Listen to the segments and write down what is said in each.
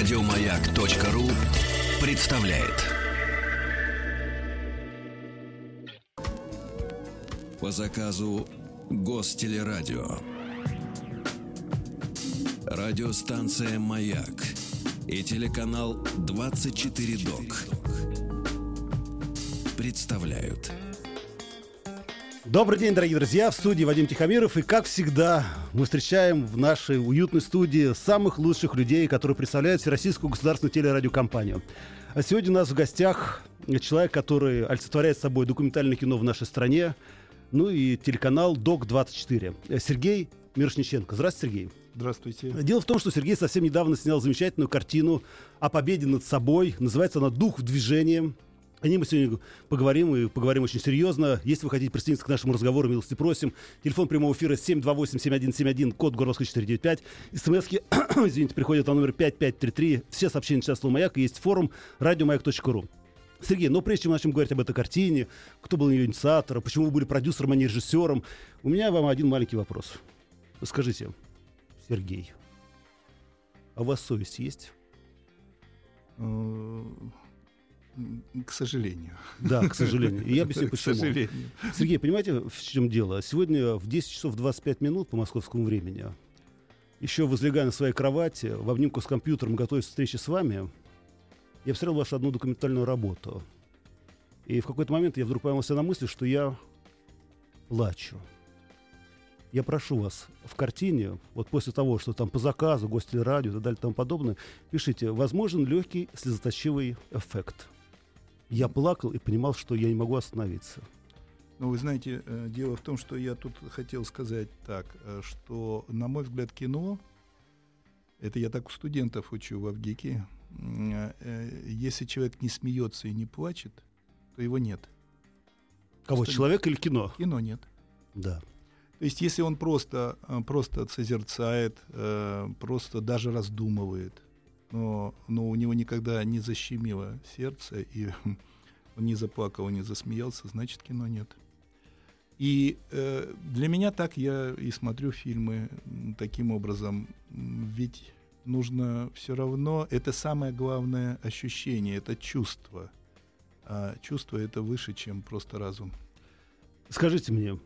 Радиомаяк.ру представляет. По заказу Гостелерадио. Радиостанция «Маяк» и телеканал «24 ДОК» представляют. Добрый день, дорогие друзья! В студии Вадим Тихомиров. И, как всегда, мы встречаем в нашей уютной студии самых лучших людей, которые представляют Всероссийскую государственную телерадиокомпанию. А сегодня у нас в гостях человек, который олицетворяет собой документальное кино в нашей стране, ну и телеканал ДОК-24. Сергей Мирошниченко. Здравствуйте, Сергей. Здравствуйте. Дело в том, что Сергей совсем недавно снял замечательную картину о победе над собой. Называется она «Дух в движении». О ней мы сегодня поговорим и поговорим очень серьезно. Если вы хотите присоединиться к нашему разговору, милости просим. Телефон прямого эфира 728-7171, код Горловска 495. СМСки, извините, приходят на номер 5533. Все сообщения сейчас слово «Маяк». Есть форум радиомаяк.ру. Сергей, но прежде чем мы начнем говорить об этой картине, кто был ее инициатором, почему вы были продюсером, а не режиссером, у меня вам один маленький вопрос. Скажите, Сергей, а у вас совесть есть? К сожалению. Да, к сожалению. И я объясню, почему. К сожалению. Сергей, понимаете, в чем дело? Сегодня в 10 часов 25 минут по московскому времени, еще возлегая на своей кровати, в обнимку с компьютером, готовясь к встрече с вами, я посмотрел вашу одну документальную работу. И в какой-то момент я вдруг поймал себя на мысли, что я плачу. Я прошу вас в картине, вот после того, что там по заказу, гости радио и так далее и тому подобное, пишите, возможен легкий слезоточивый эффект. Я плакал и понимал, что я не могу остановиться. Ну, вы знаете, э, дело в том, что я тут хотел сказать так, э, что, на мой взгляд, кино, это я так у студентов учу в Авгике, э, если человек не смеется и не плачет, то его нет. Кого, Что человек или кино? Кино нет. Да. То есть, если он просто, просто созерцает, просто даже раздумывает, но, но у него никогда не защемило сердце, и он не заплакал, не засмеялся, значит, кино нет. И э, для меня так я и смотрю фильмы таким образом. Ведь нужно все равно, это самое главное ощущение, это чувство. А чувство это выше, чем просто разум. Скажите мне,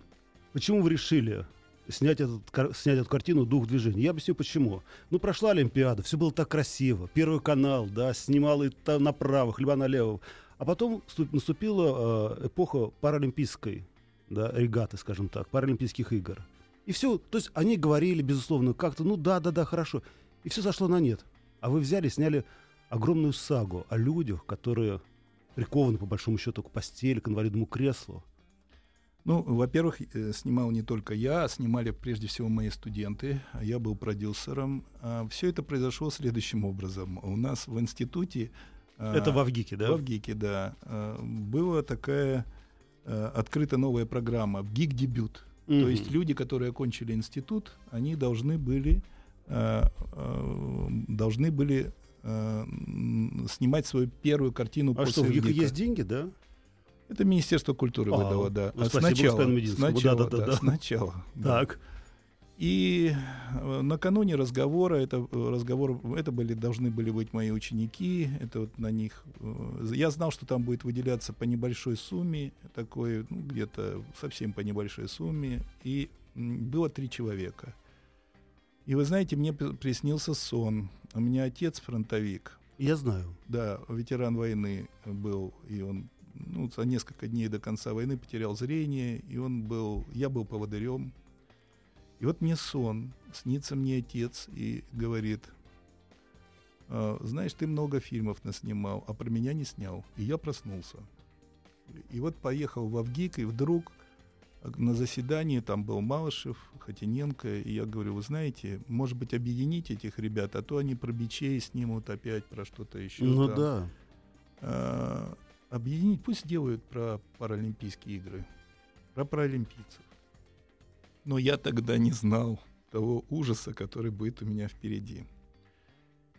почему вы решили снять, этот, снять эту картину «Дух движения». Я объясню, почему. Ну, прошла Олимпиада, все было так красиво. Первый канал, да, снимал и там направо, хлеба налево. А потом наступила э, эпоха паралимпийской, да, регаты, скажем так, паралимпийских игр. И все, то есть они говорили, безусловно, как-то, ну да, да, да, хорошо. И все сошло на нет. А вы взяли, сняли огромную сагу о людях, которые прикованы, по большому счету, к постели, к инвалидному креслу, ну, во-первых, э, снимал не только я, а снимали прежде всего мои студенты. А я был продюсером. А Все это произошло следующим образом. У нас в институте... Это в Авгике, да? В Авгике, да. Была такая открыта новая программа «ВГИК дебют». Mm-hmm. То есть люди, которые окончили институт, они должны были должны были снимать свою первую картину а после что, в ГИКа есть деньги, да? Это Министерство культуры а, выдало, да. Ну, сначала, сначала, да, да, да, да. сначала. Так. И э, накануне разговора, это э, разговор, это были должны были быть мои ученики, это вот на них. Э, я знал, что там будет выделяться по небольшой сумме, такой, ну, где-то совсем по небольшой сумме, и было три человека. И вы знаете, мне приснился сон. У меня отец фронтовик. Я знаю. Да, ветеран войны был, и он ну, за несколько дней до конца войны потерял зрение, и он был, я был поводырем. И вот мне сон, снится мне отец и говорит, «А, знаешь, ты много фильмов наснимал, а про меня не снял. И я проснулся. И вот поехал в Авгик, и вдруг на заседании там был Малышев, Хотиненко, и я говорю, вы знаете, может быть, объединить этих ребят, а то они про бичей снимут опять, про что-то еще. Ну там. да. А, объединить, пусть делают про Паралимпийские игры, про паралимпийцев. Но я тогда не знал того ужаса, который будет у меня впереди.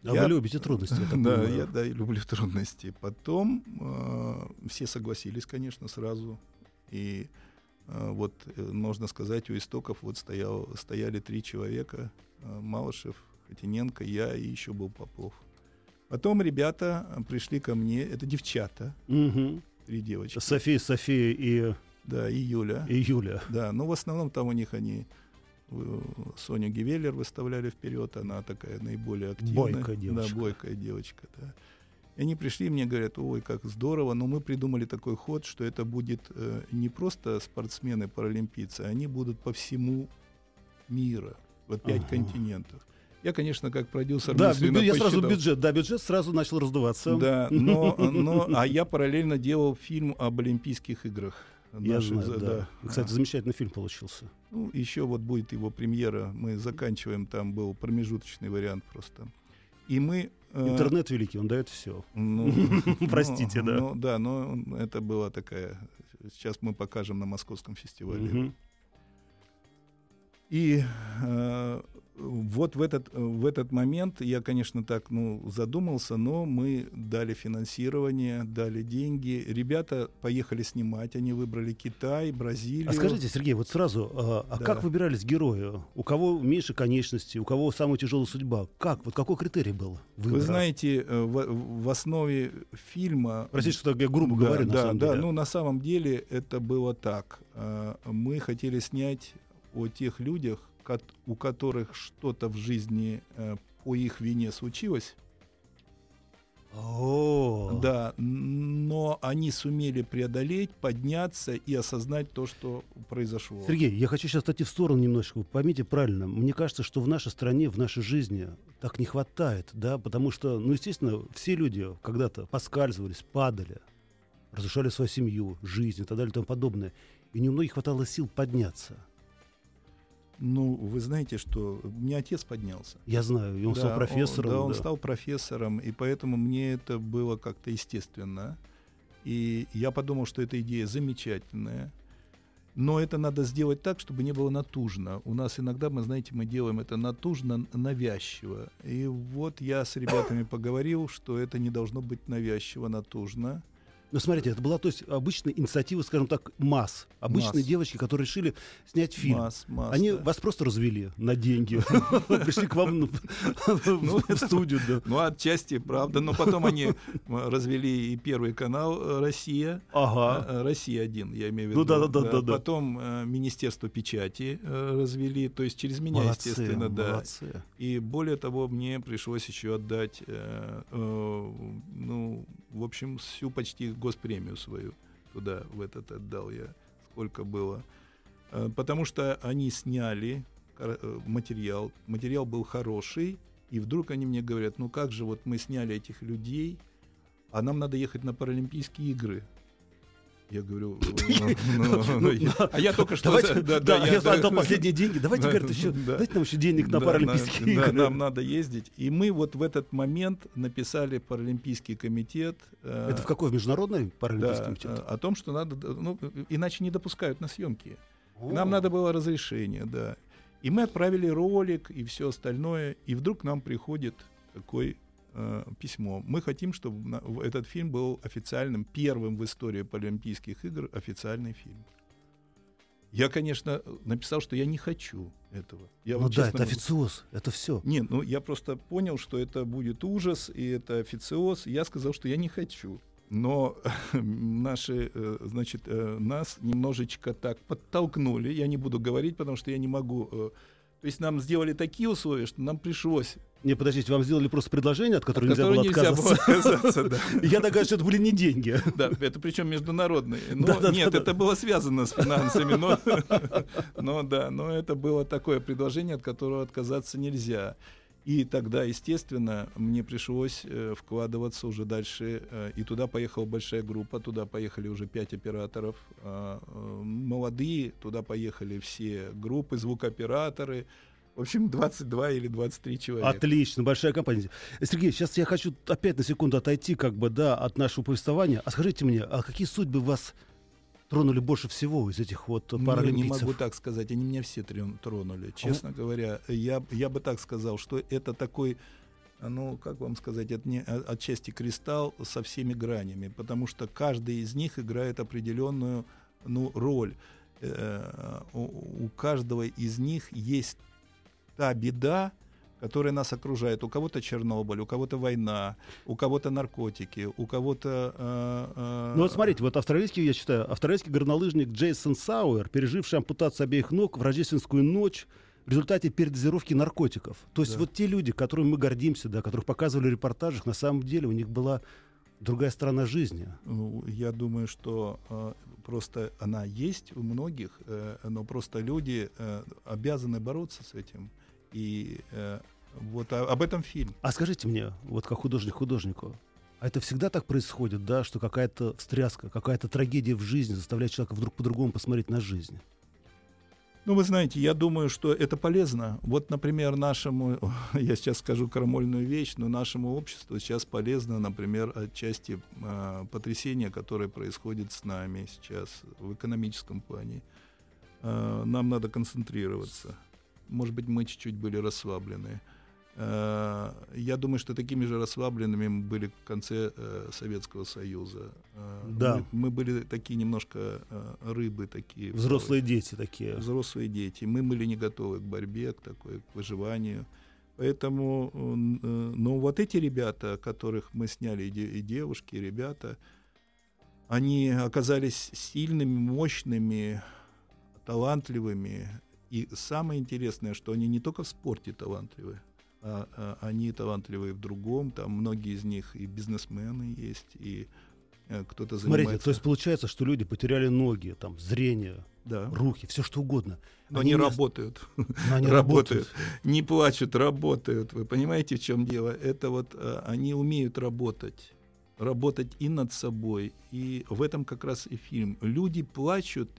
А я, вы любите трудности? Я да, я да, люблю трудности. Потом э, все согласились, конечно, сразу. И э, вот, э, можно сказать, у истоков вот стоял, стояли три человека. Э, Малышев, Хотиненко, я и еще был Попов. Потом ребята э, пришли ко мне, это девчата, Мгм. три девочки. София, София и, Да, и Юля. и Юля. Да, но в основном там у них они э, Соню Гевеллер выставляли вперед, она такая наиболее активная. Бойкая девочка. Да, бойкая девочка, да. И они пришли и мне говорят, ой, как здорово, но мы придумали такой ход, что это будет э, не просто спортсмены, паралимпийцы, они будут по всему мира, вот пять Ага. континентов. Я, конечно, как продюсер Да, мысленно я сразу посчитал. бюджет, да, бюджет сразу начал раздуваться. Да, но, но, а я параллельно делал фильм об Олимпийских играх. Я наших, знаю, за- да. Кстати, замечательный фильм получился. Ну, еще вот будет его премьера. Мы заканчиваем, там был промежуточный вариант просто. И мы... э, Интернет великий, он дает все. ну, Простите, ну, да. ну, да, но это была такая... Сейчас мы покажем на московском фестивале. И э, вот в этот, в этот момент я, конечно, так ну, задумался, но мы дали финансирование, дали деньги. Ребята поехали снимать, они выбрали Китай, Бразилию. А скажите, Сергей, вот сразу, а, а Да. как выбирались герои? У кого меньше конечностей, у кого самая тяжелая судьба? Как? Вот какой критерий был Вы выбора? знаете, э, в, в основе фильма... Простите, что я грубо да, говорю, на да, самом да, деле. ну на самом деле это было так. Э, Мы хотели снять о тех людях, у которых что-то в жизни э, по их вине случилось. О, Да, но они сумели преодолеть, подняться и осознать то, что произошло. Сергей, я хочу сейчас отойти в сторону немножечко. Поймите правильно, мне кажется, что в нашей стране, в нашей жизни так не хватает, да, потому что, ну, естественно, все люди когда-то поскальзывались, падали, разрушали свою семью, жизнь и так далее и тому подобное. И не у многих хватало сил подняться. Ну, вы знаете, что у меня отец поднялся. Я знаю, и он Да, стал профессором. да, он да. стал профессором, и поэтому мне это было как-то естественно. И я подумал, что эта идея замечательная. Но это надо сделать так, чтобы не было натужно. У нас иногда, мы знаете, мы делаем это натужно, навязчиво. И вот я с ребятами поговорил, что это не должно быть навязчиво, натужно. Ну, смотрите, это была, то есть, обычная инициатива, скажем так, масс. Обычные Масс. девочки, которые решили снять фильм. Масс, масс, Они да. вас просто развели на деньги. Пришли к вам ну, Ну, в студию. Ну, отчасти, правда. Но потом они э, развели и первый канал э, «Россия». Ага. Э, Россия один, я имею в Ну виду. да, да, да, да, да. Потом Министерство печати развели, то есть через меня, естественно, да. И более того, мне пришлось еще отдать, ну, в общем, всю почти госпремию свою туда, в этот отдал я, сколько было. Э, потому что они сняли э, материал, материал был хороший, и вдруг они мне говорят, ну как же, вот мы сняли этих людей, а нам надо ехать на Паралимпийские игры. Я говорю, «Ну, ну, ну, а я только что... Да, я да, отдал последние деньги. Давайте, Да, говорит, еще, да. дайте нам еще денег на Паралимпийские игры. нам надо ездить. И мы вот в этот момент написали Паралимпийский комитет. э, Это в какой? В Международный Паралимпийский комитет? э, о том, что надо, д- ну, иначе не допускают на съемки. Нам надо было разрешение, да. И мы отправили ролик и все остальное, и вдруг нам приходит такое э, письмо. Мы хотим, чтобы этот фильм был официальным, первым в истории Паралимпийских игр официальный фильм. Я, конечно, написал, что я не хочу этого. Я Ну вам да, честно это официоз, это все. нет, ну я просто понял, что это будет ужас, и это официоз. Я сказал, что я не хочу. Но наши, э, значит, э, нас немножечко так подтолкнули. Я не буду говорить, потому что я не могу. э, То есть нам сделали такие условия, что нам пришлось. Не, подождите, вам сделали просто предложение, от которого от нельзя было которого было отказаться. отказаться, да. Я догадываюсь, что это были не деньги. Да, это причем международный. Но Да-да-да-да. нет, это было связано с финансами, но, но да, но это было такое предложение, от которого отказаться нельзя. И тогда, естественно, мне пришлось э, вкладываться уже дальше. э, и туда поехала большая группа, туда поехали уже пять операторов. а, э, молодые, туда поехали все группы, звукооператоры. В общем, 22 или 23 человека. Отлично, большая компания. Сергей, сейчас я хочу опять на секунду отойти, как бы, да, от нашего повествования. А скажите мне, а какие судьбы вас тронули больше всего из этих вот Ну, Не, паралимпийцев? могу так сказать, они меня все тронули. Честно говоря, я, я бы так сказал, что это такой, а, ну, как вам сказать, это не а- отчасти кристалл со всеми гранями, потому что каждый из них играет определенную ну, роль. Э, У, у каждого из них есть та беда, которые нас окружают. У кого-то Чернобыль, у кого-то война, у кого-то наркотики, у кого-то... Э, э... Ну вот смотрите, вот австралийский, я считаю, австралийский горнолыжник Джейсон Сауэр, переживший ампутацию обеих ног в рождественскую ночь, в результате передозировки наркотиков. То есть да. вот те люди, которыми мы гордимся, да, которых показывали в репортажах, на самом деле у них была другая сторона жизни. Ну, я думаю, что э, просто она есть у многих, э, но просто люди э, обязаны бороться с этим. И э, вот а, об этом фильм. А скажите мне, вот как художник художнику, а это всегда так происходит, да, что какая-то встряска, какая-то трагедия в жизни заставляет человека вдруг по-другому посмотреть на жизнь? Ну, вы знаете, я думаю, что это полезно. Вот, например, нашему, я сейчас скажу крамольную вещь, но нашему обществу сейчас полезно, например, отчасти э, потрясения, которое происходит с нами сейчас в экономическом плане. Э, нам надо концентрироваться. Может быть, мы чуть-чуть были расслаблены. Э, я думаю, что такими же расслабленными мы были в конце э, Советского Союза. Э, да. Мы, мы были такие немножко рыбы такие. Взрослые дети такие. Взрослые дети. Мы были не готовы к борьбе, к такой, к выживанию. Поэтому, ну вот эти ребята, которых мы сняли, и девушки, и ребята, они оказались сильными, мощными, талантливыми. И самое интересное, что они не только в спорте талантливые, а, а, они талантливые в другом, там многие из них и бизнесмены есть, и э, кто-то занимается... Смотрите, то есть получается, что люди потеряли ноги, там, зрение, да. руки, все что угодно. Но они, они не... работают. Но они работают. Не плачут, работают. Вы понимаете, в чем дело? Это вот а, они умеют работать. Работать и над собой. И в этом как раз и фильм. Люди плачут,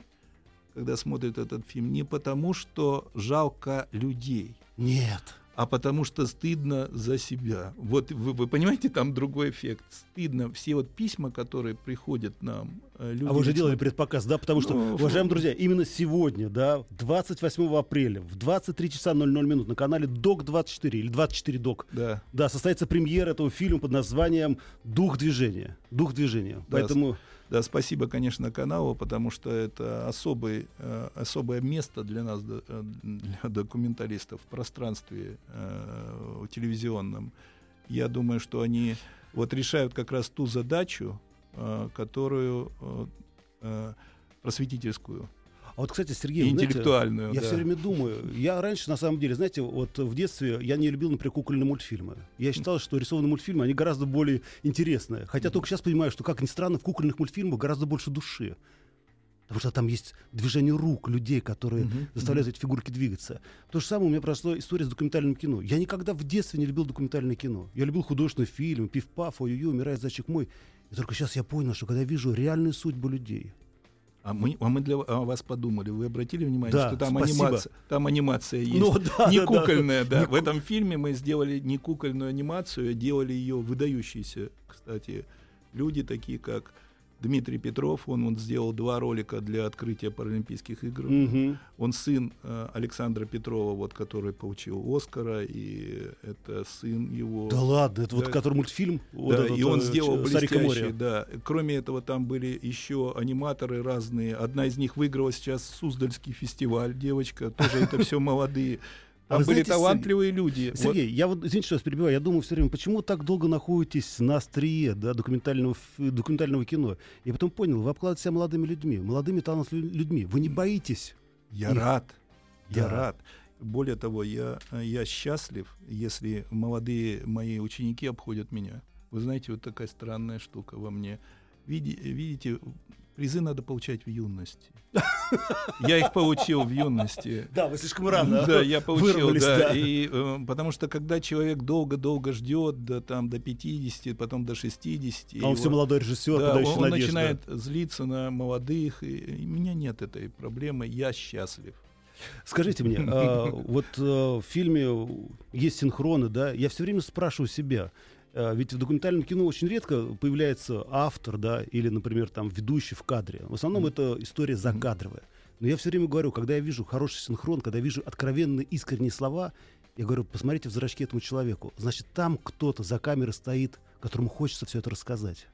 когда смотрят этот фильм, не потому, что жалко людей. Нет а потому что стыдно за себя. Вот вы, вы понимаете, там другой эффект. Стыдно. Все вот письма, которые приходят нам. Э, люди а вы же делали предпоказ, да? Потому что, ну, уважаемые друзья, именно сегодня, да, 28 апреля в 23 часа 00 минут на канале ДОК-24 или 24 ДОК, да. да, состоится премьера этого фильма под названием «Дух движения». «Дух движения». Да, Поэтому... Да, спасибо, конечно, каналу, потому что это особый, э, особое место для нас, э, для документалистов в пространстве э, телевизионном. Я думаю, что они вот решают как раз ту задачу, э, которую э, э просветительскую, а вот, кстати, Сергей, интеллектуальную. Знаете, я все время думаю, я раньше, на самом деле, знаете, вот в детстве я не любил, например, кукольные мультфильмы. Я считал, что рисованные мультфильмы, они гораздо более интересные. Хотя mm-hmm. только сейчас понимаю, что, как ни странно, в кукольных мультфильмах гораздо больше души. Потому что там есть движение рук людей, которые uh-huh, заставляют uh-huh. эти фигурки двигаться. То же самое у меня прошла история с документальным кино. Я никогда в детстве не любил документальное кино. Я любил художественный фильм, пиф-паф, ой-ой-ой, умирает зайчик мой. И только сейчас я понял, что когда я вижу реальную судьбу людей, а мы, а мы для о вас подумали. Вы обратили внимание, да, что там анимация, там анимация есть, ну, да, не да, кукольная, да. да. Не в этом фильме мы сделали не кукольную анимацию, а делали ее выдающиеся, кстати, люди такие как Дмитрий Петров, он, он сделал два ролика для открытия Паралимпийских игр. Угу. Он сын э, Александра Петрова, вот, который получил Оскара, и это сын его. Да ладно, это да, вот который мультфильм. Да, вот этот, и он э, сделал блестящий, да. Кроме этого, там были еще аниматоры разные. Одна из них выиграла сейчас Суздальский фестиваль, девочка, тоже это все молодые. Там а были знаете, талантливые Сергей, люди. Сергей, вот. я вот, извините, что я вас перебиваю, я думаю все время, почему так долго находитесь на острие да, документального, документального кино? И потом понял, вы обкладываете себя молодыми людьми, молодыми талантливыми людьми. Вы не боитесь? Я их? рад, я да. рад. Более того, я, я счастлив, если молодые мои ученики обходят меня. Вы знаете, вот такая странная штука во мне. Види, видите, Призы надо получать в юности. Я их получил в юности. Да, вы слишком рано. Да, я получил, да. И, э, потому что когда человек долго-долго ждет, до, там, до 50, потом до 60. А он все молодой режиссер, да, он, он начинает злиться на молодых. И, и у меня нет этой проблемы, я счастлив. Скажите мне, а, вот а, в фильме есть синхроны, да? Я все время спрашиваю себя, Э, ведь в документальном кино очень редко появляется автор, да, или, например, там ведущий в кадре. В основном это история закадровая. Но я все время говорю, когда я вижу хороший синхрон, когда я вижу откровенные, искренние слова, я говорю, посмотрите в зрачки этому человеку. Значит, там кто-то за камерой стоит, которому хочется все это рассказать.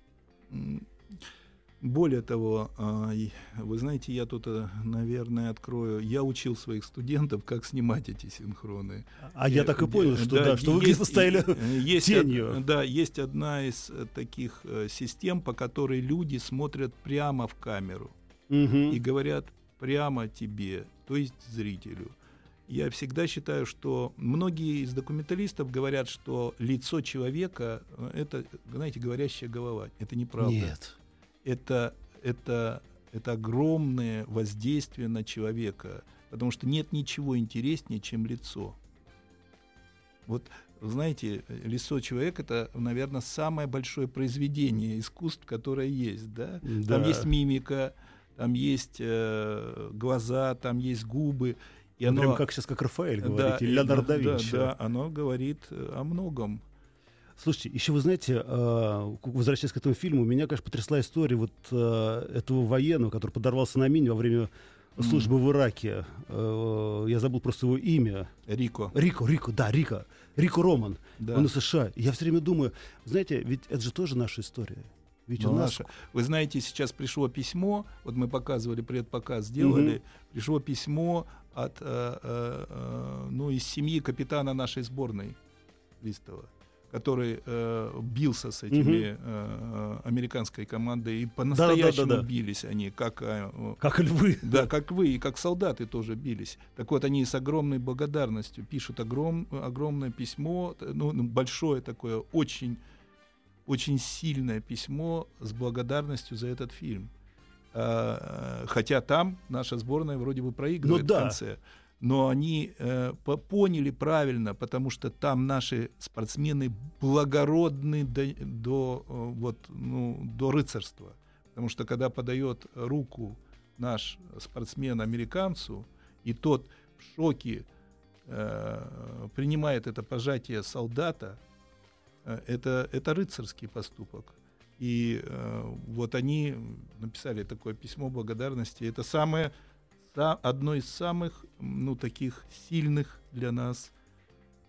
Более того, а, и вы знаете, я тут, э, наверное, открою. Я учил своих студентов, как снимать эти синхроны. А я Э, так и э, понял, что, да, что вы есть- где-то стояли э, есть од- тенью. да, есть одна из таких систем, по которой люди смотрят прямо в камеру Мгм. и говорят прямо тебе, то есть зрителю. Я всегда считаю, что многие из документалистов говорят, что лицо человека это, знаете, говорящая голова. Это неправда. Нет. Это, это, это огромное воздействие на человека, потому что нет ничего интереснее, чем лицо. Вот, знаете, лицо человека это, наверное, самое большое произведение искусств, которое есть, да? Там Да. есть мимика, там есть э, глаза, там есть губы. И оно, Прям как сейчас, как Рафаэль да, говорит, или и- Леонардо да да, да, оно говорит э, о многом. Слушайте, еще вы знаете, к- возвращаясь к этому фильму, меня, конечно, потрясла история вот э, этого военного, который подорвался на мине во время службы в Ираке. Э, Я забыл просто его имя. Рико. Рико, Рико, да, Рико. Рико Роман. Да. Он из США. Я все время думаю, знаете, ведь это же тоже наша история. Ведь Ну, у нас... наша. Вы знаете, сейчас пришло письмо, вот мы показывали, предпоказ сделали, Мгм. пришло письмо от, э, э, э, ну, из семьи капитана нашей сборной Листова, который э, бился с этими э, э, американской командой, и по-настоящему Да-да-да-да. бились они, как... э, Как львы. да, как вы, и как солдаты тоже бились. Так вот, они с огромной благодарностью пишут огром, огромное письмо, ну, ну, большое такое, очень, очень сильное письмо с благодарностью за этот фильм. А, э, хотя там наша сборная вроде бы проигрывает Ну да. в конце. Но они э, по- поняли правильно, потому что там наши спортсмены благородны до, до, э, вот, ну, до рыцарства. Потому что когда подает руку наш спортсмен американцу, и тот в шоке э, принимает это пожатие солдата, э, это, это рыцарский поступок. И э, вот они написали такое письмо благодарности. Это самое, са- одно из самых, ну, таких сильных для нас,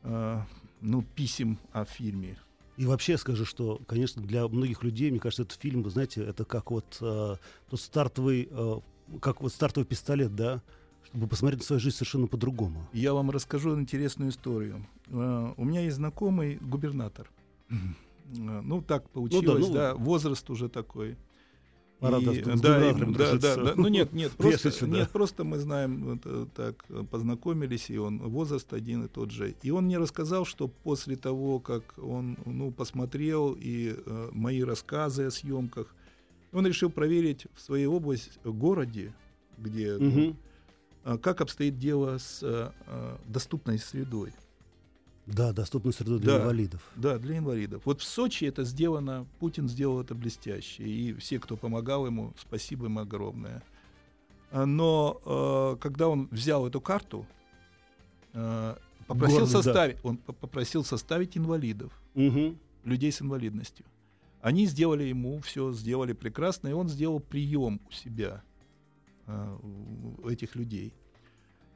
э, ну, писем о фильме. И вообще скажу, что, конечно, для многих людей, мне кажется, этот фильм, вы знаете, это как вот э, тот стартовый, э, как вот стартовый пистолет, да, чтобы посмотреть на свою жизнь совершенно по-другому. Я вам расскажу интересную историю. Э, У меня есть знакомый губернатор. Э, Ну, так получилось, ну, да, возраст уже такой. И, да, да, и- да, да. Ну нет, нет, просто, нет, просто мы знаем, э, так э, познакомились, и он возраст один и тот же. И он мне рассказал, что после того, как он ну, посмотрел и э, мои рассказы о съемках, он решил проверить в своей области, в городе, где ну, Мгм. а, как обстоит дело с э, э, доступной средой. Да, доступную среду для Да. инвалидов. Да, для инвалидов. Вот в Сочи это сделано, Путин сделал это блестяще. И все, кто помогал ему, спасибо им огромное. А, Но э, когда он взял эту карту, э, попросил Гордо, да. составить, он по- попросил составить инвалидов, Мгм. людей с инвалидностью. Они сделали ему все, сделали прекрасно, и он сделал прием у себя э, у этих людей.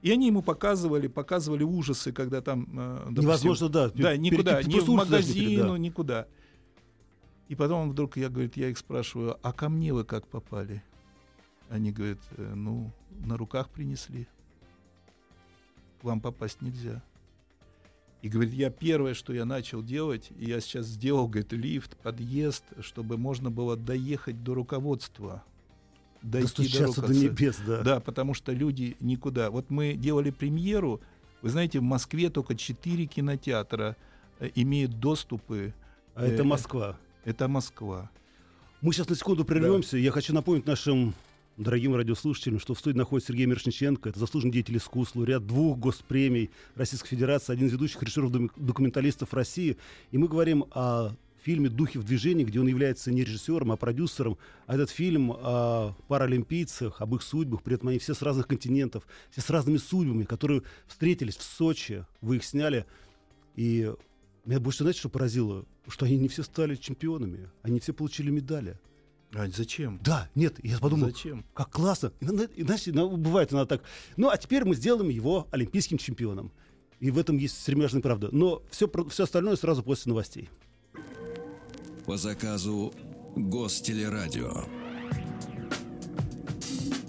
И они ему показывали, показывали ужасы, когда там, э, допустим, Невозможно, да. да, никуда, ни в магазину, да. никуда. И потом он вдруг, я, говорит, я их спрашиваю, а ко мне вы как попали? Они говорят, «Э, ну, на руках принесли. К вам попасть нельзя. И говорит, я первое, что я начал делать, и я сейчас сделал, говорит, лифт, подъезд, чтобы можно было доехать до руководства. Дойти до небес, да. Да, потому что люди никуда. Вот мы делали премьеру, вы знаете, в Москве только четыре кинотеатра э, имеют доступы. А это Э, Москва. Это Москва. Мы сейчас на секунду прервемся. Я хочу напомнить нашим дорогим радиослушателям, что в студии находится Сергей Мирошниченко. Это заслуженный деятель искусств, лауреат двух госпремий Российской Федерации, один из ведущих режиссеров-документалистов России. И мы говорим о фильме «Духи в движении», где он является не режиссером, а продюсером. А этот фильм о паралимпийцах, об их судьбах, при этом они все с разных континентов, все с разными судьбами, которые встретились в Сочи, вы их сняли. И меня больше, знаете, что поразило? Что они не все стали чемпионами, они все получили медали. А зачем? Да, нет, я подумал, Зачем? как классно. И, на- и, знаете, ну, бывает иногда так. Ну, а теперь мы сделаем его олимпийским чемпионом. И в этом есть стремяжная правда. Но все, все остальное сразу после новостей. По заказу Гостелерадио.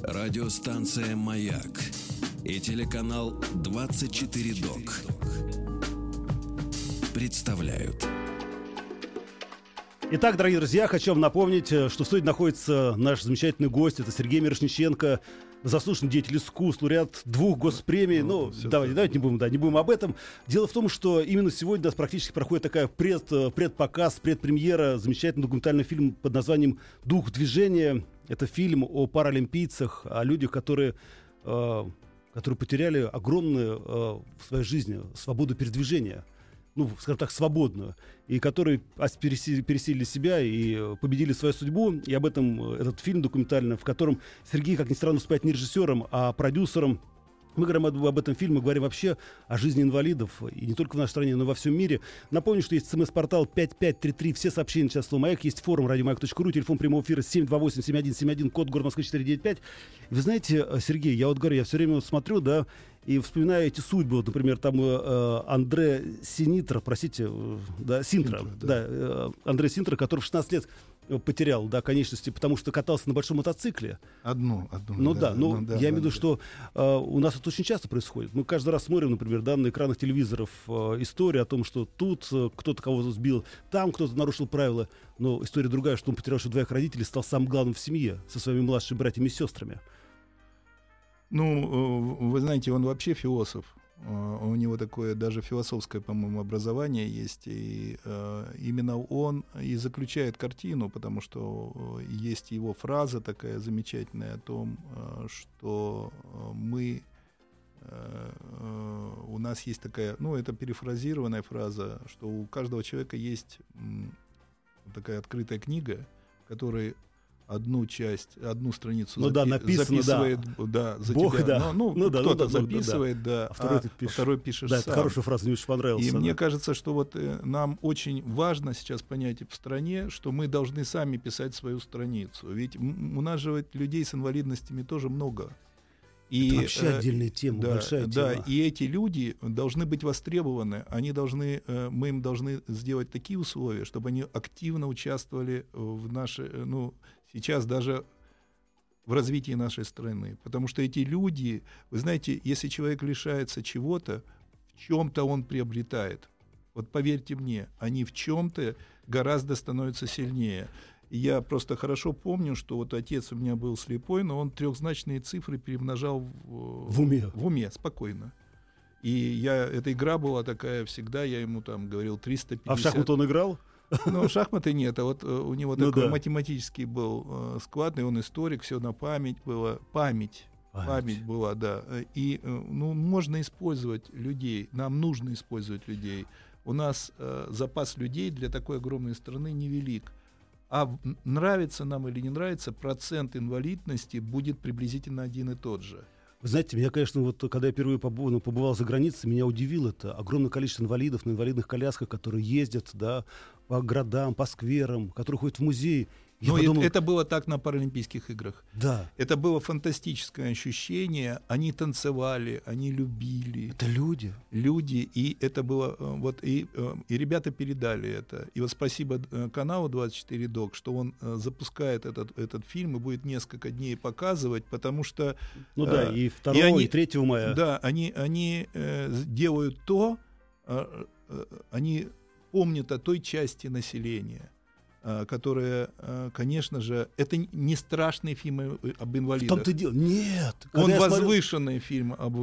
Радиостанция «Маяк» и телеканал «24 ДОК» представляют. Итак, дорогие друзья, хочу вам напомнить, э, что в студии находится наш замечательный гость. Это Сергей Мирошниченко, заслуженный деятель искусств, лауреат двух госпремий. Ну, всё давайте, давайте не будем, да, не будем об этом. Дело в том, что именно сегодня у нас практически проходит такая пред, э, предпоказ, предпремьера замечательного документального фильма под названием «Дух движения». Это фильм о паралимпийцах, о людях, которые, э, которые потеряли огромную э, в своей жизни свободу передвижения ну, скажем так, свободную, и которые пересилили себя и э, победили свою судьбу. И об этом э, этот фильм документальный, в котором Сергей, как ни странно, выступает не режиссером, а продюсером. Мы говорим об, об этом фильме, говорим вообще о жизни инвалидов, и не только в нашей стране, но и во всем мире. Напомню, что есть смс-портал 5533, все сообщения сейчас слово «Маяк», есть форум радиомаяк.ру, телефон прямого эфира 728-7171, код город Москвы 495. Вы знаете, э, Сергей, я вот говорю, я все время смотрю, да, и вспоминаю эти судьбы, вот, например, там э, э, Андре Синитра, простите, э, да, Синтра, Синтра, да, да. э, Андре Синтра, который в 16 лет потерял, да, конечности, потому что катался на большом мотоцикле. Одну, одну. Ну да, ну, ну да, я да, имею в виду, да. что э, у нас это очень часто происходит. Мы каждый раз смотрим, например, да, на экранах телевизоров э, историю о том, что тут э, кто-то кого-то сбил, там кто-то нарушил правила. Но история другая, что он потерял что двоих родителей, стал самым главным в семье со своими младшими братьями и сестрами. Ну, э, вы знаете, он вообще философ. Э, У него такое даже философское, по-моему, образование есть. И э, именно он и заключает картину, потому что есть его фраза такая замечательная о том, что мы у нас есть такая, ну, это перефразированная фраза, что у каждого человека есть такая открытая книга, в которой одну часть, одну страницу Ну да, запи- написано, да. записывает, да, за Бог, тебя. да. Ну, ну, Ну да, ну кто-то да, ну да, да. записывает, да, А второй а ты пишешь. второй пишешь да, сам. хорошая фраза, мне очень понравилась. И она. мне кажется, что вот э, нам очень важно сейчас понять в стране, что мы должны сами писать свою страницу. Ведь у нас же вот людей с инвалидностями тоже много. И, Это вообще э, отдельная тема, да, большая да, тема. и эти люди должны быть востребованы. Они должны, э, мы им должны сделать такие условия, чтобы они активно участвовали в нашей, э, ну, сейчас даже в развитии нашей страны. Потому что эти люди, вы знаете, если человек лишается чего-то, в чем-то он приобретает. Вот поверьте мне, они в чем-то гораздо становятся сильнее. Я просто хорошо помню, что вот отец у меня был слепой, но он трехзначные цифры перемножал в, В уме. В уме, спокойно. И я, эта игра была такая всегда, я ему там говорил 350. А в шахматы он играл? Ну, шахматы нет, а вот э, у него Ну такой да. математический был э, склад, и он историк, все на память было. Память. Память была, да. И, э, ну, можно использовать людей, нам нужно использовать людей. У нас э, запас людей для такой огромной страны невелик. А нравится нам или не нравится, процент инвалидности будет приблизительно один и тот же. Вы знаете, меня, конечно, вот когда я впервые побывал, ну, побывал за границей, меня удивило это огромное количество инвалидов на инвалидных колясках, которые ездят, да, по городам, по скверам, которые ходят в музей. Я Но и подумал, это было так на Паралимпийских играх. да, Это было фантастическое ощущение. Они танцевали, они любили. это люди. люди, и это было э, вот и, э, и ребята передали это. И вот спасибо э, каналу 24 Док, что он запускает этот этот фильм и будет несколько дней показывать, потому что Ну да, и 2 и, они- 3 мая. да, они они делают то, они помнят о той части населения, э, которая, э, конечно же, это не страшный фильм э, об В инвалидах. том-то и дело. Нет. Он возвышенный фильм. об,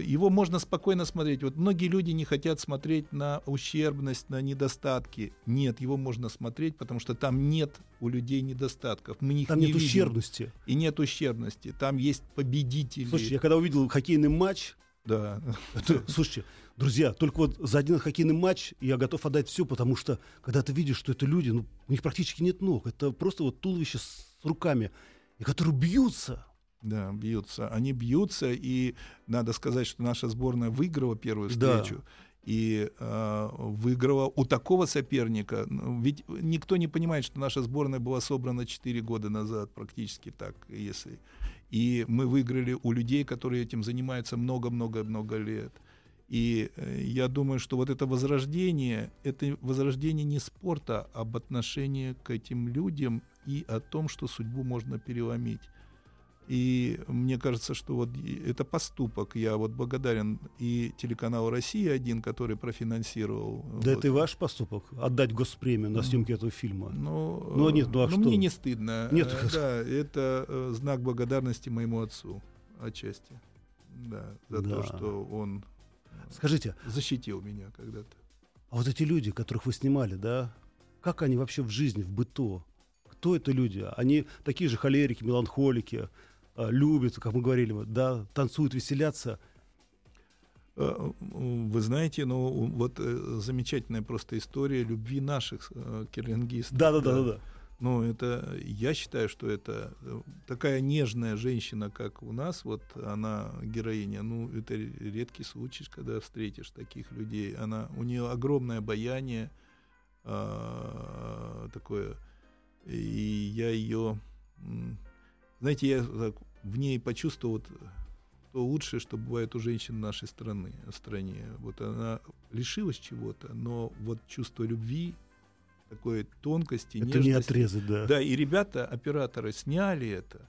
Его можно спокойно смотреть. Вот многие люди не хотят смотреть на ущербность, на недостатки. Нет, его можно смотреть, потому что там нет у людей недостатков. Мы их Там не нет видим. ущербности. И нет ущербности. Там есть победители. Слушайте, я когда увидел хоккейный матч, Да. это, слушайте, друзья, только вот за один хоккейный матч я готов отдать все, потому что когда ты видишь, что это люди, ну, у них практически нет ног, это просто вот туловище с руками, и которые бьются. Да, бьются. Они бьются, и надо сказать, что наша сборная выиграла первую Да. встречу. И э, выиграла у такого соперника. Ну, Ведь никто не понимает, что наша сборная была собрана 4 года назад, практически так, если. И мы выиграли у людей, которые этим занимаются много-много-много лет. И э, я думаю, что вот это возрождение, это возрождение не спорта, а об отношении к этим людям и о том, что судьбу можно переломить. И мне кажется, что вот это поступок. Я вот благодарен и телеканалу «Россия-1», который профинансировал. Да вот. это и ваш поступок, отдать госпремию на съемки этого фильма. Ну, Ну, нет, ну а ну, что? мне не стыдно. Нет. Э, Да, это э, знак благодарности моему отцу отчасти. Да, за Да. то, что он Скажите, защитил меня когда-то. а вот эти люди, которых вы снимали, да, как они вообще в жизни, в быту? Кто это люди? Они такие же холерики, меланхолики, а, любят, как мы говорили, да, танцуют, веселятся. Э, Вы знаете, ну вот э, замечательная просто история любви наших э, кирлингистов. Да, да, да, да, да. Ну, это, я считаю, что это э, такая нежная женщина, как у нас, вот она героиня, ну, это редкий случай, когда встретишь таких людей. Она, у нее огромное обаяние а, такое, и я ее, знаете, я так в ней почувствовал вот то лучшее, что бывает у женщин нашей страны, в стране. Вот она лишилась чего-то, но вот чувство любви, такой тонкости, Это не нежности. отрезать, да. Да, и ребята, операторы, сняли это.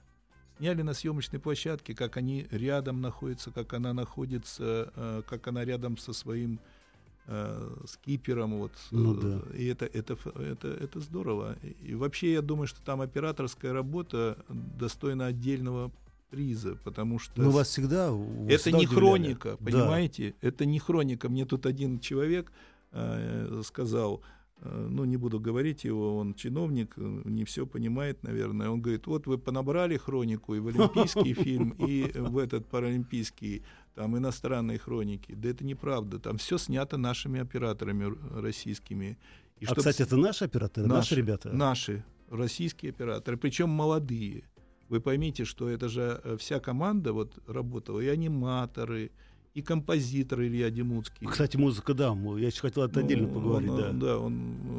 Сняли на съемочной площадке, как они рядом находятся, как она находится, э, как она рядом со своим э, скипером. Вот, Ну Э, да. И это, это, это, это здорово. И, вообще я думаю, что там операторская работа достойна отдельного приза, потому что... Но у вас всегда... вас Это всегда не удивляли. хроника, Да. понимаете? Это не хроника. Мне тут один человек э, сказал, э, ну не буду говорить его, он чиновник, э, не все понимает, наверное. Он говорит, вот вы понабрали хронику и в олимпийский фильм, и в этот паралимпийский, там иностранные хроники. Да это неправда. Там все снято нашими операторами российскими. И А, чтоб кстати, это наши операторы, наши, ребята? Наши российские операторы, причем молодые. Вы поймите, что это же э, вся команда вот работала, и аниматоры, и композитор Илья Демуцкий. Кстати, музыка, да, я еще хотел это Ну, отдельно поговорить, он, да. да, он,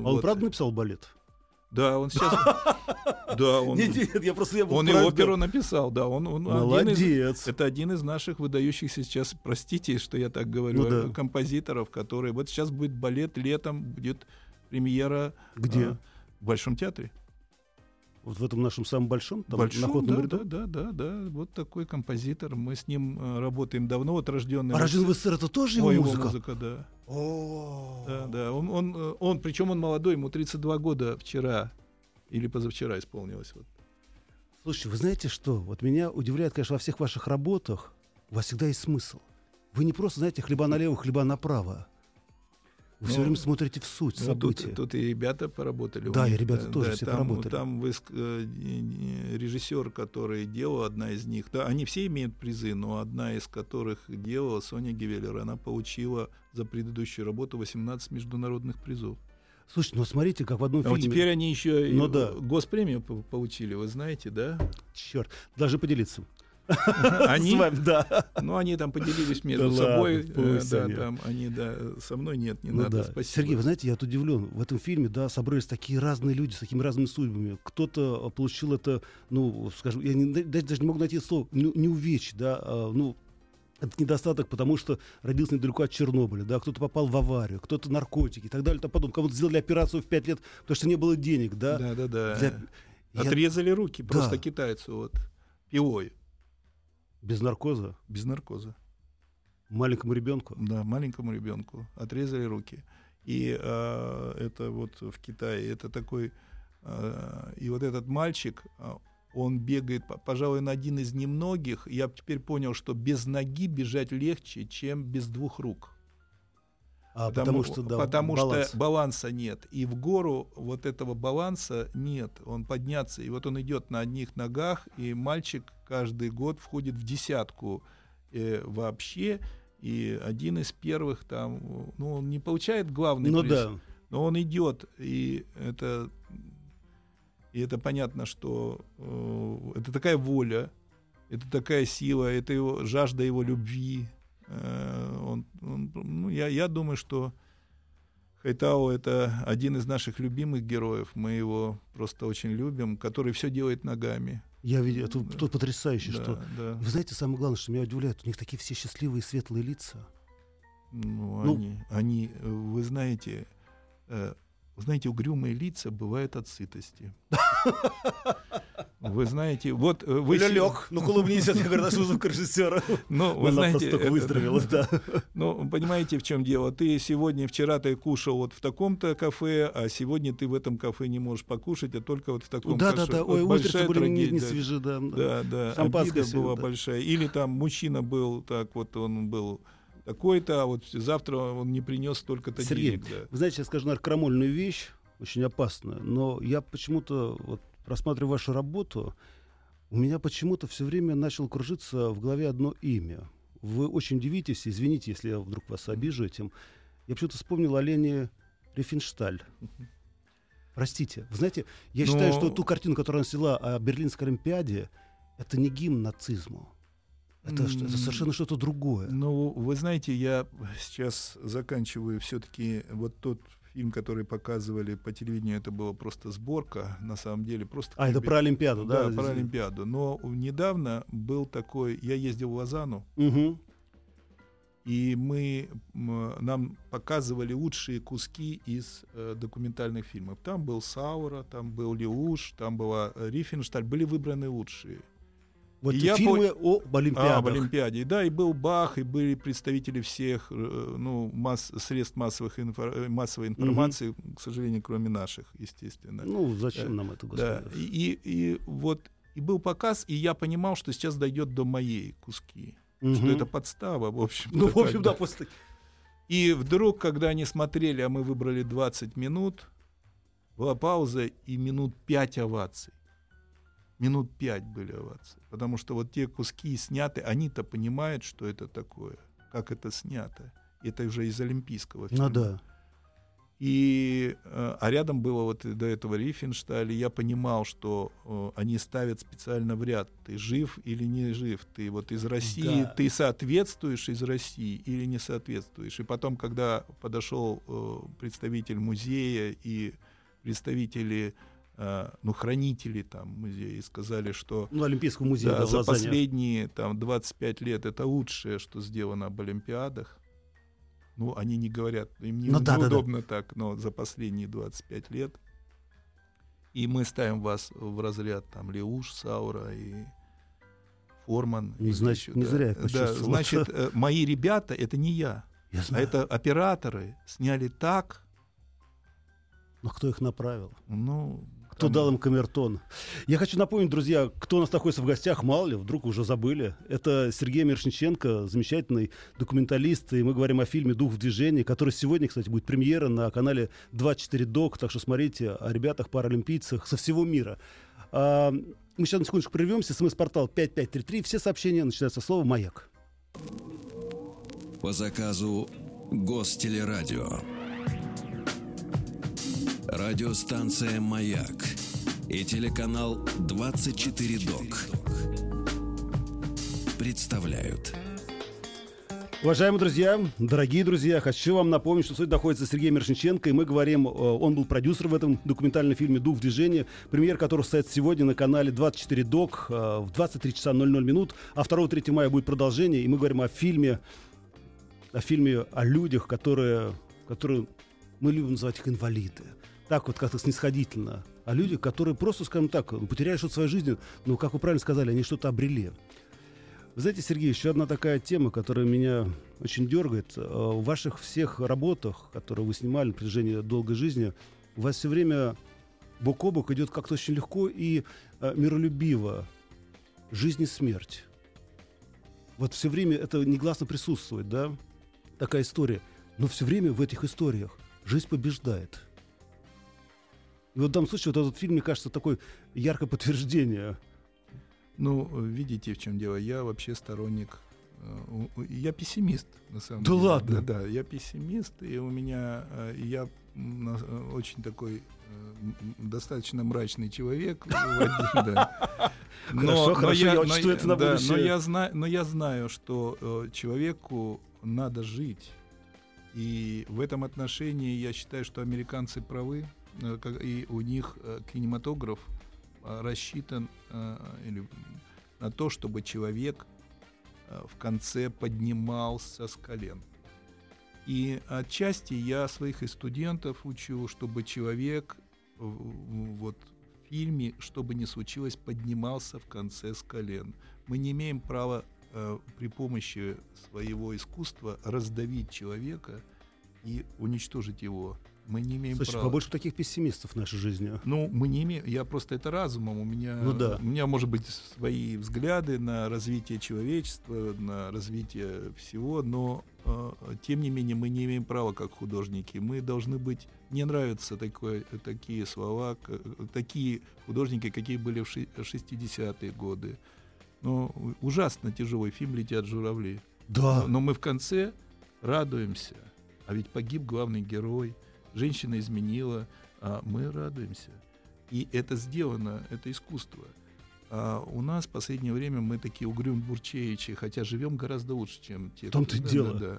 А он вот. правда написал балет? Да, он сейчас... Да, он... Нет, нет, я просто... Я был Он и оперу написал, да, он, он один из- Молодец. это один из наших выдающихся сейчас, простите, что я так говорю, Ну да. композиторов, которые... Вот сейчас будет балет, летом будет премьера... Где? э, В Большом театре. Вот в этом нашем самом большом, там, Большом, на охотном да, ряду? да, да, да, да, вот такой композитор. Мы с ним э, работаем давно, вот рожденный. А «Рожден в СССР» это тоже его Ой, его музыка? музыка, да. О. Да, да. Он, он, э, он, причем он молодой, ему 32 года вчера или позавчера исполнилось. Вот. Слушайте, вы знаете что? Вот меня удивляет, конечно, во всех ваших работах у вас всегда есть смысл. Вы не просто, знаете, хлеба налево, хлеба направо. Вы все Ну, время смотрите в суть Ну, тут, тут и ребята поработали. Да, и них, ребята тоже все там, поработали. Там выск- э, э, режиссер, который делал, одна из них, да, они все имеют призы, но одна из которых делала, Соня Гевелер, она получила за предыдущую работу 18 международных призов. Слушайте, ну смотрите, как в одном А фильме... теперь они еще и Ну да. госпремию по- получили, вы знаете, да? Черт, должны поделиться. Они, С вами, да. ну, они там поделились между Да собой. ладно, э, да, они. там они, да, со мной нет, не Ну надо, да. спасибо. Сергей, вы знаете, я вот удивлен. В этом фильме, да, собрались такие разные люди с такими разными судьбами. Кто-то а, получил это, ну, скажем, я не- даже, даже не могу найти слово, не, не увечь, да, а, ну, это недостаток, потому что родился недалеко от Чернобыля, да, кто-то попал в аварию, кто-то наркотики и так далее, потом кому-то сделали операцию в 5 лет, потому что не было денег, да. Да, да, да. Для- Я- Отрезали руки просто Да. китайцу вот пилой, Без наркоза без наркоза. маленькому ребенку. Да, маленькому ребенку отрезали руки. И э, это вот в Китае, это такой... э, и вот этот мальчик, э, он бегает, по- пожалуй, на один из немногих. Я теперь понял, что без ноги бежать легче, чем без двух рук. А, потому, что, да, потому баланс. что баланса нет. И в гору вот этого баланса нет. Он подняться. И вот он идет на одних ногах, и мальчик каждый год входит в десятку э, вообще. И один из первых там, ну, он не получает главный Ну приз, да. но он идет. И это, и это понятно, что э, это такая воля, это такая сила, это его, жажда его любви. Э, он, он, ну, я, я думаю, что Хайтао это один из наших любимых героев. Мы его просто очень любим, который все делает ногами. Я видел, это Да. потрясающе, Да, что... да. Вы знаете, самое главное, что меня удивляет, у них такие все счастливые светлые лица. Ну, Ну. они, они, вы знаете, э, знаете, угрюмые лица бывают от сытости. Вы знаете, вот э, вы... Лёг, ну улыбнись, я говорю, наш звукорежиссера. Ну, вы Она знаете, просто это- выстрелила, да. Ну, понимаете, в чем дело? Ты сегодня, вчера ты кушал вот в таком-то кафе, а сегодня ты в этом кафе не можешь покушать, а только вот в таком Да, кафе. да, да. Вот Ой, большая были не, не свежи, да. Да, да. Обида всё, была да. большая. Или там мужчина был так вот, он был такой-то, а вот завтра он не принес столько-то денег. Да. Вы знаете, я скажу, наверное, крамольную вещь, очень опасную, но я почему-то, вот, просматривая вашу работу, у меня почему-то все время начало кружиться в голове одно имя. Вы очень удивитесь, извините, если я вдруг вас обижу этим. Я почему-то вспомнил о Лене Рифеншталь. Простите. Вы знаете, я Но- считаю, что ту картину, которую она сняла о Берлинской Олимпиаде, это не гимн нацизму. Это, что- это совершенно что-то другое. Ну, вы знаете, я сейчас заканчиваю все-таки вот тот фильм, который показывали по телевидению, это была просто сборка, на самом деле, просто... А, это про Олимпиаду, да? Да, про Олимпиаду. Но недавно был такой... Я ездил в Лозанну, Мгм. и мы, нам показывали лучшие куски из э, документальных фильмов. Там был Саура, там был Леуш, там была э, Рифеншталь, были выбраны лучшие. Вот И я фильмы об А, Олимпиадах. об Олимпиаде. Да, и был Бах, и были представители всех э, ну, масс, средств массовых инфор- э, массовой информации, к сожалению, кроме наших, естественно. Ну, зачем Да, нам это, да, господи? и, и, и вот и был показ, и я понимал, что сейчас дойдет до моей куски. Что Мгм. это подстава, в общем. Ну, в общем, да, после... И вдруг, когда они смотрели, а мы выбрали 20 минут, была пауза и минут 5 оваций. Минут 5 были овации. Потому что вот те куски сняты, они-то понимают, что это такое, как это снято. Это уже из олимпийского фильма. Ну да. И, э, а рядом было вот до этого Рифеншталь, и я понимал, что э, они ставят специально в ряд, ты жив или не жив, ты вот из России, Да. ты соответствуешь из России или не соответствуешь. И потом, когда подошел э, представитель музея и представители, ну, хранители там музея, и сказали, что Ну, Олимпийского музея, да, да, за Лозанне. последние там 25 лет это лучшее, что сделано об Олимпиадах. Ну, они не говорят, им не, Ну да, да, да. неудобно так, но за последние 25 лет. И мы ставим вас в разряд там Леуш, Саура и Форман. Ну, и значит, еще, не да. зря я Да, значит, э, мои ребята это не я, Я а знаю. это операторы сняли так, Но кто их направил? ну. Кто дал им камертон? Я хочу напомнить, друзья, кто у нас находится в гостях, мало ли, вдруг уже забыли. Это Сергей Мершниченко, замечательный документалист, и мы говорим о фильме «Дух в движении», который сегодня, кстати, будет премьера на канале 24 Док, так что смотрите о ребятах, паралимпийцах со всего мира. А, мы сейчас на секундочку прервемся. СМС-портал 5533. Все сообщения начинаются со слова «Маяк». По заказу Гостелерадио. Радиостанция «Маяк» и телеканал «24 ДОК» представляют. Уважаемые друзья, дорогие друзья, хочу вам напомнить, что сегодня находится Сергей Мершниченко, и мы говорим, э, он был продюсером в этом документальном фильме «Дух в движении», премьер которого состоится сегодня на канале 24 ДОК э, в 23 часа 00 минут, а 2-3 мая будет продолжение, и мы говорим о фильме, о фильме о людях, которые, которые мы любим называть их инвалиды. Так вот как-то снисходительно. О людях, которые просто, скажем так, потеряли что-то в своей жизни, но, как вы правильно сказали, они что-то обрели. Вы знаете, Сергей, еще одна такая тема, которая меня очень дергает. Э, В ваших всех работах, которые вы снимали на протяжении долгой жизни, у вас все время бок о бок идет как-то очень легко и э, миролюбиво. Жизнь и смерть. Вот все время это негласно присутствует, да? Такая история. Но все время в этих историях жизнь побеждает. И вот в данном случае вот этот фильм, мне кажется, такое яркое подтверждение. Ну, видите, в чем дело. Я вообще сторонник. э, Я пессимист, на самом Да деле. ладно? Да, да, я пессимист, и у меня э, я э, очень такой достаточно мрачный человек. Вадим, да. Хорошо, хорошо, я учту это на да, но будущее. я знаю, но я знаю, что человеку надо жить. И в этом отношении я считаю, что американцы правы, и у них э, кинематограф э, рассчитан э, на то, чтобы человек э, в конце поднимался с колен. И отчасти я своих и студентов учу, чтобы человек вот в фильме, что бы ни случилось, поднимался в конце с колен. Мы не имеем права э, при помощи своего искусства раздавить человека и уничтожить его. Мы не имеем Слушай, права. побольше таких пессимистов в нашей жизни. Ну, мы не имеем. Я просто это разумом. У меня, Ну да. у меня, может быть, свои взгляды на развитие человечества, на развитие всего, но э, тем не менее мы не имеем права как художники. Мы должны быть. Мне нравятся такое, такие слова, такие художники, какие были в ши- 60-е годы. Но ужасно тяжелый фильм «Летят журавли». Да. Но, но мы в конце радуемся. А ведь погиб главный герой, женщина изменила, а мы радуемся. И это сделано, это искусство. А у нас в последнее время мы такие угрюм бурчеичи, хотя живем гораздо лучше, чем те. В том-то Да, дело. да, да.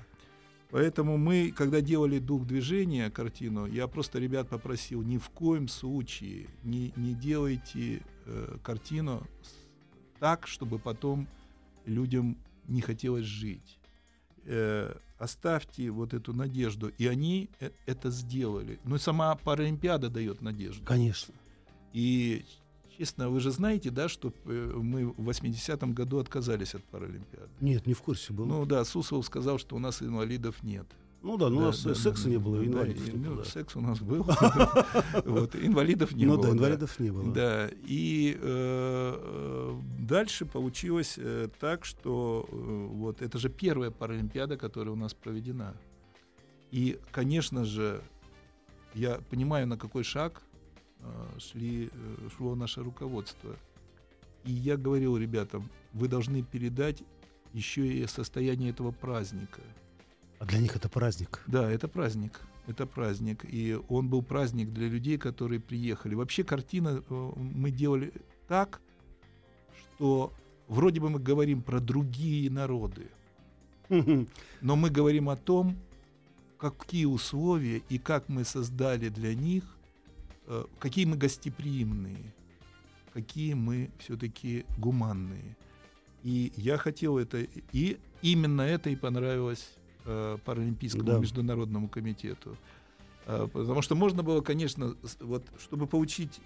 Поэтому мы, когда делали «Дух движения» картину, я просто ребят попросил, ни в коем случае не, не делайте э, картину так, чтобы потом людям не хотелось жить. Э, оставьте вот эту надежду. И они э- это сделали. Ну и сама Паралимпиада дает надежду. Конечно. И, честно, вы же знаете, да, что э, мы в 80-м году отказались от Паралимпиады. Нет, не в курсе был. Ну, да, Суслов сказал, что у нас инвалидов нет. Да, ну у Да, нас да, секса да, не да, было, да, инвалидов и, не ну, было. да. Секс у нас был. Вот, инвалидов не Ну было. да, инвалидов не было. Да, и э, э, дальше получилось э, так, что э, вот это же первая Паралимпиада, которая у нас проведена. И, конечно же, я понимаю, на какой шаг э, шли, э, шло наше руководство. И я говорил ребятам, вы должны передать еще и состояние этого праздника. А для них это праздник. Да, это праздник. Это праздник. И он был праздник для людей, которые приехали. Вообще картина э, мы делали так, что вроде бы мы говорим про другие народы, но мы говорим о том, какие условия и как мы создали для них, э, какие мы гостеприимные, какие мы все-таки гуманные. И я хотел это, и именно это и понравилось э, Паралимпийскому Да. международному комитету. Э, потому что можно было, конечно, вот, чтобы получить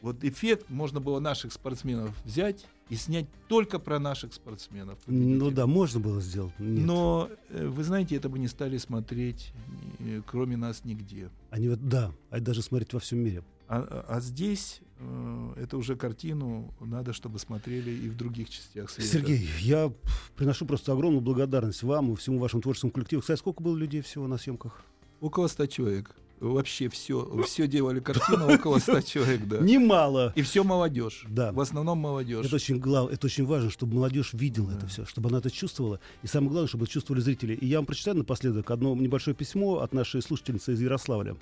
вот эффект, можно было наших спортсменов взять и снять только про наших спортсменов. Ну победителей. да, можно было сделать. Нет. Но, э, вы знаете, это бы не стали смотреть, э, кроме нас, нигде. Они вот, да, а даже смотреть во всем мире. А, а- а здесь э, это уже картину надо, чтобы смотрели и в других частях света. Сергей, я приношу просто огромную благодарность вам и всему вашему творческому коллективу. Кстати, сколько было людей всего на съемках? Около ста человек. Вообще все, все делали картину около ста человек, да. Немало. И все молодежь. Да. В основном молодежь. Это очень, глав... это очень важно, чтобы молодежь видела Да. это все, чтобы она это чувствовала. И самое главное, чтобы это чувствовали зрители. И я вам прочитаю напоследок одно небольшое письмо от нашей слушательницы из Ярославля.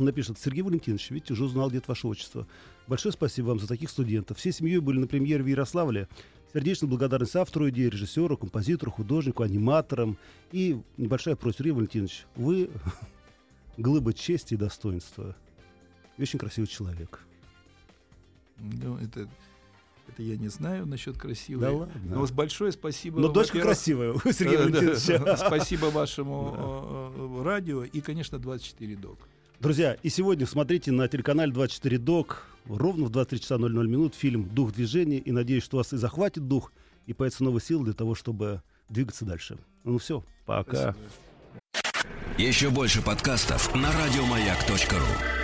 Он напишет, Сергей Валентинович, видите, уже узнал, где ваше отчество. Большое спасибо вам за таких студентов. Всей семьей были на премьере в Ярославле. Сердечная благодарность автору идеи, режиссеру, композитору, художнику, аниматорам. И небольшая просьба, Сергей Валентинович, вы глыба чести и достоинства. И очень красивый человек. Ну, это, это я не знаю насчет красивой. Да ладно. Но большое спасибо. Но дочка красивая, да, Валентиновича. Спасибо вашему э, э, радио и, конечно, 24 док. Друзья, и сегодня смотрите на телеканале 24 Док ровно в 23 часа 00 минут фильм «Дух движения». И надеюсь, что вас и захватит дух, и появится новые силы для того, чтобы двигаться дальше. Ну все, пока. Спасибо. Еще больше подкастов на радиомаяк.ру.